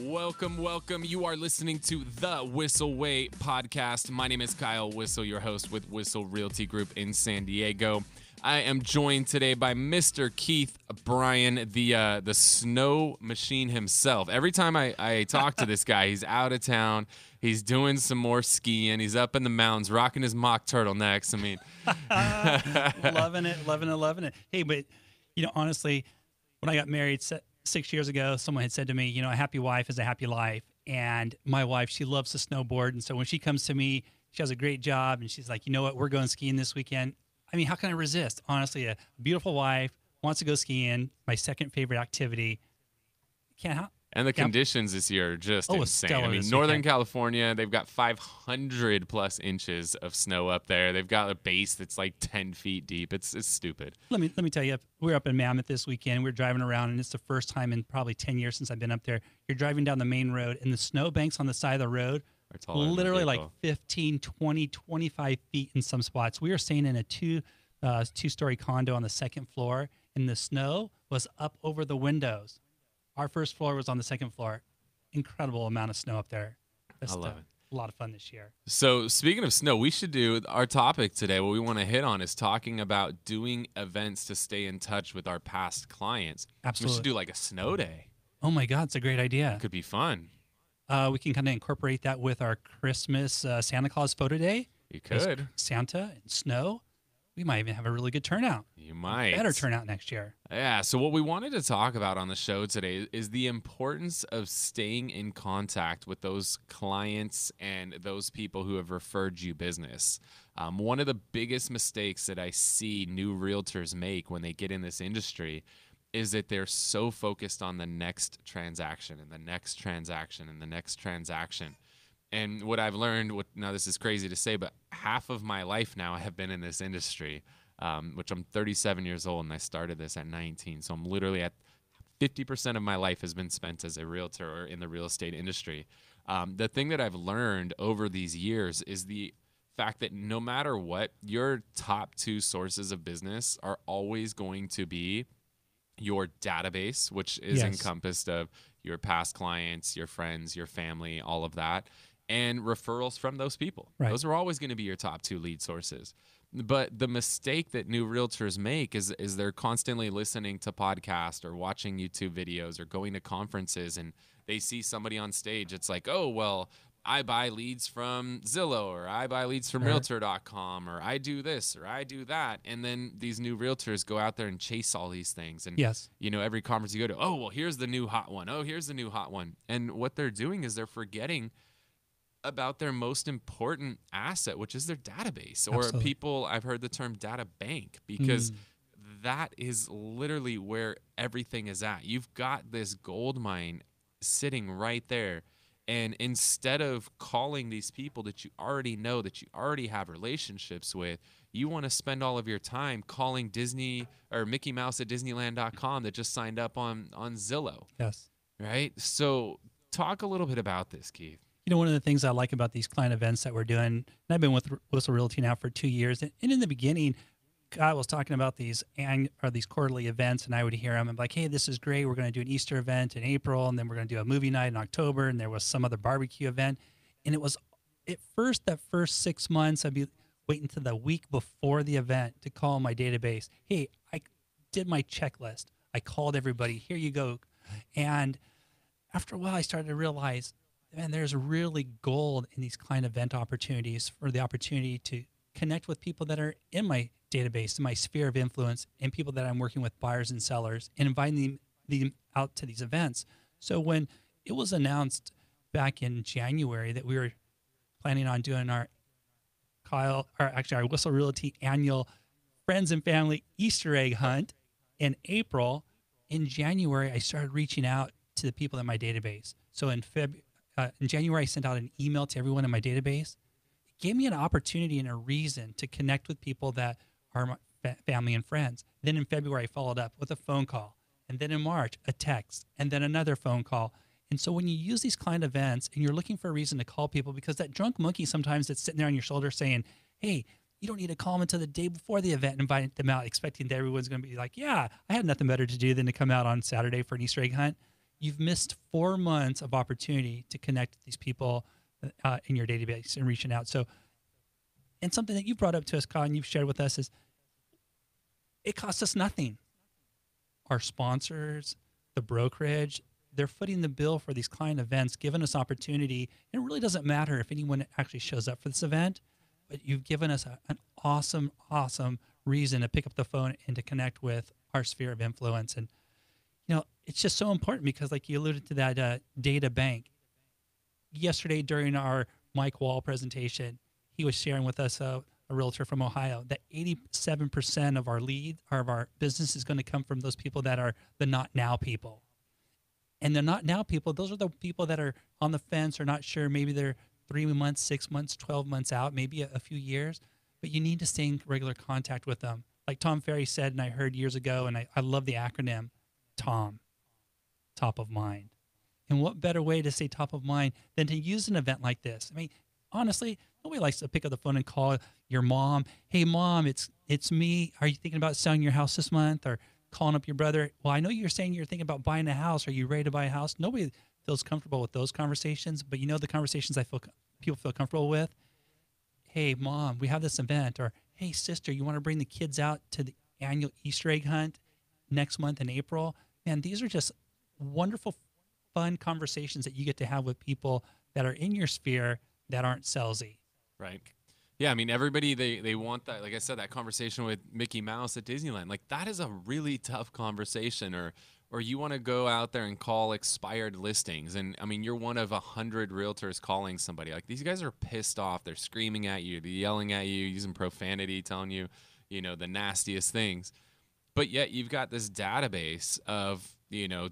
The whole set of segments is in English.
Welcome, welcome. You are listening to the Whissel Way podcast. My name is Kyle Whissel, your host with Whissel Realty Group in San Diego. I am joined today by Mr. Keith Bryan, the uh, the snow machine himself. Every time I, I talk to this guy, he's out of town. He's doing some more skiing. He's up in the mountains, rocking his mock turtlenecks. I mean, loving it, loving it, loving it. Hey, but you know, honestly, when I got married six years ago, someone had said to me, you know, a happy wife is a happy life. And my wife, she loves to snowboard, and so when she comes to me, she has a great job, and she's like, you know what, we're going skiing this weekend. I mean, how can I resist? Honestly, a beautiful wife wants to go skiing. My second favorite activity. Can't. And the Yep. conditions this year are just Oh, insane. I mean, Northern weekend. California, they've got 500 plus inches of snow up there. They've got a base that's like 10 feet deep. It's it's stupid. Let me let me tell you, we are up in Mammoth this weekend. We are driving around, and it's the first time in probably ten years since I've been up there. You're driving down the main road, and the snow banks on the side of the road, Or taller than a literally like 15, 20, 25 feet in some spots. We were staying in a two uh, two story condo on the second floor, and the snow was up over the windows. Our first floor was on the second floor. Incredible amount of snow up there. Just, love uh, it. A lot of fun this year. So, speaking of snow, we should do our topic today. What we want to hit on is talking about doing events to stay in touch with our past clients. Absolutely. We should do like a snow day. Oh my God, it's a great idea. It Could be fun. Uh, we can kind of incorporate that with our Christmas uh, Santa Claus photo day. You could. Santa and snow. We might even have a really good turnout. You might. Better turnout next year. Yeah. So, what we wanted to talk about on the show today is the importance of staying in contact with those clients and those people who have referred you business. Um, one of the biggest mistakes that I see new realtors make when they get in this industry is that they're so focused on the next transaction and the next transaction and the next transaction. And what I've learned, what now this is crazy to say, but half of my life now I have been in this industry, um, which I'm 37 years old and I started this at 19. So I'm literally at 50% of my life has been spent as a realtor or in the real estate industry. Um, the thing that I've learned over these years is the fact that no matter what, your top two sources of business are always going to be your database, which is Yes. encompassed of your past clients, your friends, your family, all of that, and referrals from those people. Right. Those are always going to be your top two lead sources. But the mistake that new realtors make is is they're constantly listening to podcasts or watching YouTube videos or going to conferences and they see somebody on stage. It's like, oh well, I buy leads from Zillow or I buy leads from uh-huh. Right. Realtor.com or I do this or I do that. And then these new realtors go out there and chase all these things. And Yes. you know, every conference you go to, oh well, here's the new hot one. Oh, here's the new hot one. And what they're doing is they're forgetting about their most important asset, which is their database. Or Absolutely. people, I've heard the term data bank because mm. that is literally where everything is at. You've got this gold mine sitting right there. And instead of calling these people that you already know, that you already have relationships with, you want to spend all of your time calling Disney or Mickey Mouse at Disneyland.com that just signed up on, on Zillow, Yes. right? So, talk a little bit about this, Keith. You know, one of the things I like about these client events that we're doing, and I've been with Whissel Realty now for two years, and in the beginning, God was talking about these and or these quarterly events, and I would hear them. I'm like, "Hey, this is great. We're going to do an Easter event in April, and then we're going to do a movie night in October, and there was some other barbecue event." And it was at first that first six months, I'd be waiting to the week before the event to call my database. Hey, I did my checklist. I called everybody. Here you go, and after a while, I started to realize, man, there's really gold in these client event opportunities for the opportunity to connect with people that are in my database, in my sphere of influence, and people that I'm working with, buyers and sellers, and inviting them, them out to these events. So when it was announced back in January that we were planning on doing our Kyle, or actually our Whissel Realty annual friends and family Easter egg hunt in April. In January, I started reaching out to the people in my database. So in Feb, uh, in January, I sent out an email to everyone in my database. It gave me an opportunity and a reason to connect with people that are my fa- family and friends. Then in February, I followed up with a phone call. And then in March, a text, and then another phone call. And so when you use these client events and you're looking for a reason to call people, because that drunk monkey sometimes that's sitting there on your shoulder saying, Hey, you don't need to call them until the day before the event and invite them out, expecting that everyone's going to be like, Yeah, I had nothing better to do than to come out on Saturday for an Easter egg hunt. You've missed four months of opportunity to connect with these people uh, in your database and reaching out. So, and something that you brought up to us, and you've shared with us is it costs us nothing. Our sponsors, the brokerage, they're footing the bill for these client events, giving us opportunity. And it really doesn't matter if anyone actually shows up for this event, but you've given us a, an awesome, awesome reason to pick up the phone and to connect with our sphere of influence. And, you know, it's just so important because, like you alluded to that uh, data bank. Yesterday during our Mike Wall presentation, he was sharing with us uh, a realtor from Ohio that 87% of our lead of our business is going to come from those people that are the not now people. And the not now people, those are the people that are on the fence or not sure. Maybe they're three months, six months, 12 months out, maybe a, a few years, but you need to stay in regular contact with them. Like Tom Ferry said, and I heard years ago, and I, I love the acronym TOM, top of mind. And what better way to say top of mind than to use an event like this? I mean, honestly, nobody likes to pick up the phone and call your mom. Hey, mom, it's it's me. Are you thinking about selling your house this month? Or calling up your brother. Well, I know you're saying you're thinking about buying a house. Are you ready to buy a house? Nobody feels comfortable with those conversations, but you know the conversations I feel people feel comfortable with. Hey, mom, we have this event, or hey, sister, you want to bring the kids out to the annual Easter egg hunt next month in April? Man, these are just wonderful, fun conversations that you get to have with people that are in your sphere that aren't salesy. Right. Yeah, I mean everybody they they want that like I said that conversation with Mickey Mouse at Disneyland. Like that is a really tough conversation or or you want to go out there and call expired listings and I mean you're one of a hundred realtors calling somebody. Like these guys are pissed off. They're screaming at you, they're yelling at you, using profanity, telling you, you know, the nastiest things. But yet you've got this database of, you know,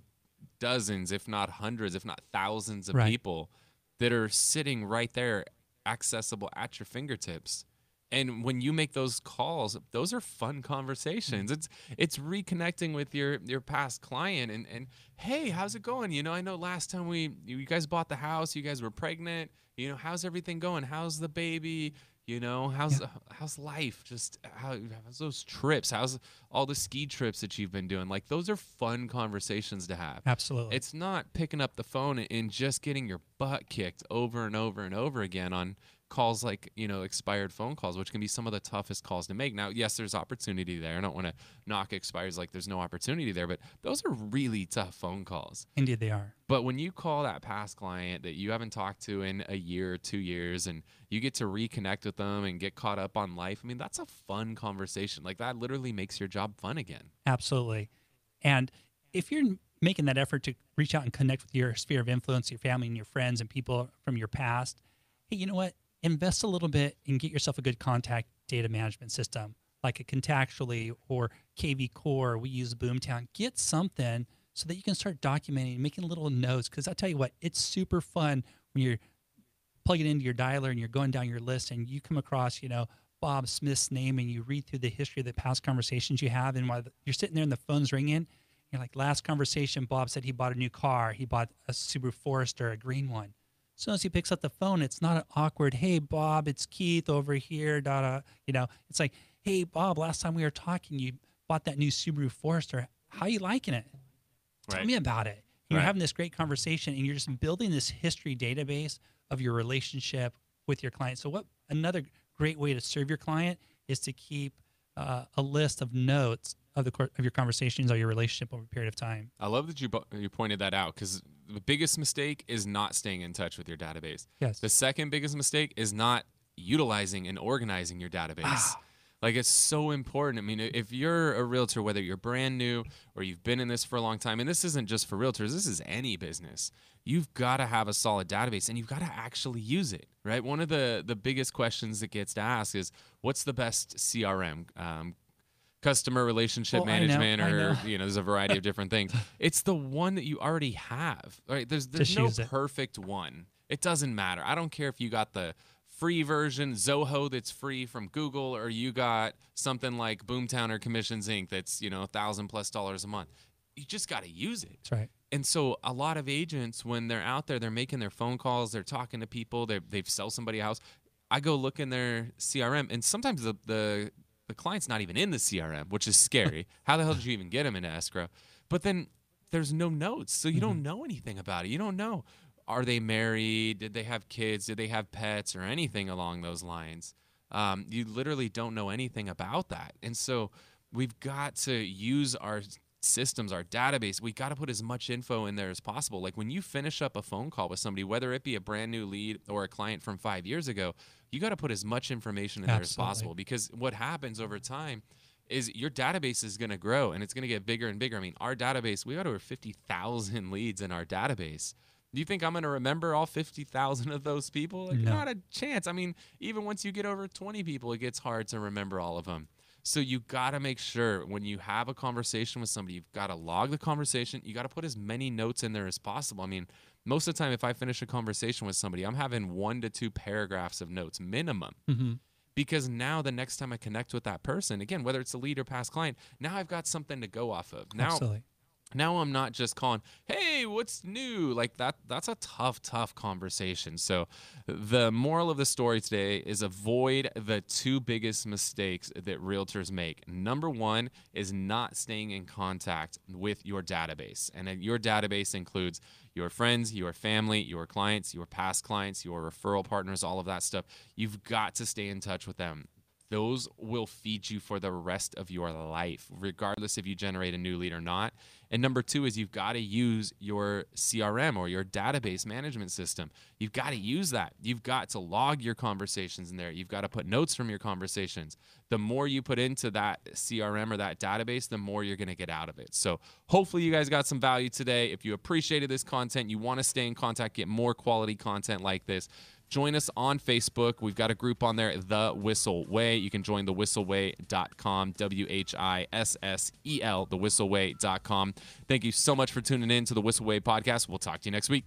dozens, if not hundreds, if not thousands of Right. people that are sitting right there accessible at your fingertips. And when you make those calls, those are fun conversations. It's it's reconnecting with your your past client and and hey, how's it going? You know, I know last time we you guys bought the house, you guys were pregnant. You know, how's everything going? How's the baby? You know, how's how's life? Just uh, how how's those trips? How's all the ski trips that you've been doing? Like those are fun conversations to have. Absolutely. It's not picking up the phone and just getting your butt kicked over and over and over again on calls like, you know, expired phone calls, which can be some of the toughest calls to make. Now, yes, there's opportunity there. I don't want to knock expires like there's no opportunity there, but those are really tough phone calls. Indeed, they are. But when you call that past client that you haven't talked to in a year or two years and you get to reconnect with them and get caught up on life, I mean, that's a fun conversation. Like that literally makes your job fun again. Absolutely. And if you're making that effort to reach out and connect with your sphere of influence, your family and your friends and people from your past, hey, you know what? Invest a little bit and get yourself a good contact data management system like a Contactually or KV Core. We use Boomtown. Get something so that you can start documenting making little notes. Because I tell you what, it's super fun when you're plugging into your dialer and you're going down your list and you come across, you know, Bob Smith's name and you read through the history of the past conversations you have. And while you're sitting there and the phone's ringing, you're like, last conversation, Bob said he bought a new car. He bought a Subaru Forester, a green one. As soon as he picks up the phone, it's not an awkward, hey, Bob, it's Keith over here. Da, da. You know, it's like, hey, Bob, last time we were talking, you bought that new Subaru Forester. How you liking it? Tell me about it. You're Right. having this great conversation and you're just building this history database of your relationship with your client. So, what another great way to serve your client is to keep uh, a list of notes of the of your conversations or your relationship over a period of time. I love that you you pointed that out because the biggest mistake is not staying in touch with your database. Yes. The second biggest mistake is not utilizing and organizing your database. Ah. Like it's so important. I mean, if you're a realtor, whether you're brand new or you've been in this for a long time, and this isn't just for realtors, this is any business. You've got to have a solid database and you've got to actually use it, right? One of the the biggest questions that gets asked is, "What's the best CRM?" Um, customer relationship I know, management or know. you know there's a variety of different things it's the one that you already have right there's there's Just no use it. perfect one it doesn't matter i don't care if you got the free version zoho that's free from google or you got something like boomtown or commissions inc that's you know a thousand plus dollars a month you just got to use it That's right. and so a lot of agents, when they're out there, they're making their phone calls, they're talking to people, they they've sell somebody a house. I go look in their CRM, and sometimes the the the client's not even in the CRM, which is scary. How the hell did you even get him into escrow? But then there's no notes. So you don't know anything about it. You don't know are they married? Did they have kids? Did they have pets or anything along those lines? Um, you literally don't know anything about that. And so we've got to use our systems, our database. We got to put as much info in there as possible. Like when you finish up a phone call with somebody, whether it be a brand new lead or a client from five years ago, you got to put as much information in there as possible because what happens over time is your database is going to grow and it's going to get bigger and bigger. I mean, our database, we got over 50,000 leads in our database. Do you think I'm going to remember all 50,000 of those people? Like, No. Not a chance. I mean, even once you get over 20 people, it gets hard to remember all of them. So you got to make sure when you have a conversation with somebody, you've got to log the conversation. You got to put as many notes in there as possible. I mean, most of the time, if I finish a conversation with somebody, I'm having one to two paragraphs of notes minimum hmm because now the next time I connect with that person, again, whether it's a lead or past client, now I've got something to go off of. Now, Absolutely. Now I'm not just calling, "Hey, what's new?" Like that that's a tough tough conversation. So the moral of the story today is avoid the two biggest mistakes that realtors make. Number 1 is not staying in contact with your database. And your database includes your friends, your family, your clients, your past clients, your referral partners, all of that stuff. You've got to stay in touch with them those will feed you for the rest of your life, regardless if you generate a new lead or not. And number two is you've got to use your CRM or your database management system. You've got to use that. You've got to log your conversations in there. You've got to put notes from your conversations. The more you put into that CRM or that database, the more you're going to get out of it. So hopefully you guys got some value today. If you appreciated this content, you want to stay in contact, get more quality content like this. Join us on Facebook. We've got a group on there, The Whissel Way. You can join thewhisselway.com, W H I S S E L, thewhisselway.com. Thank you so much for tuning in to the Whissel Way podcast. We'll talk to you next week.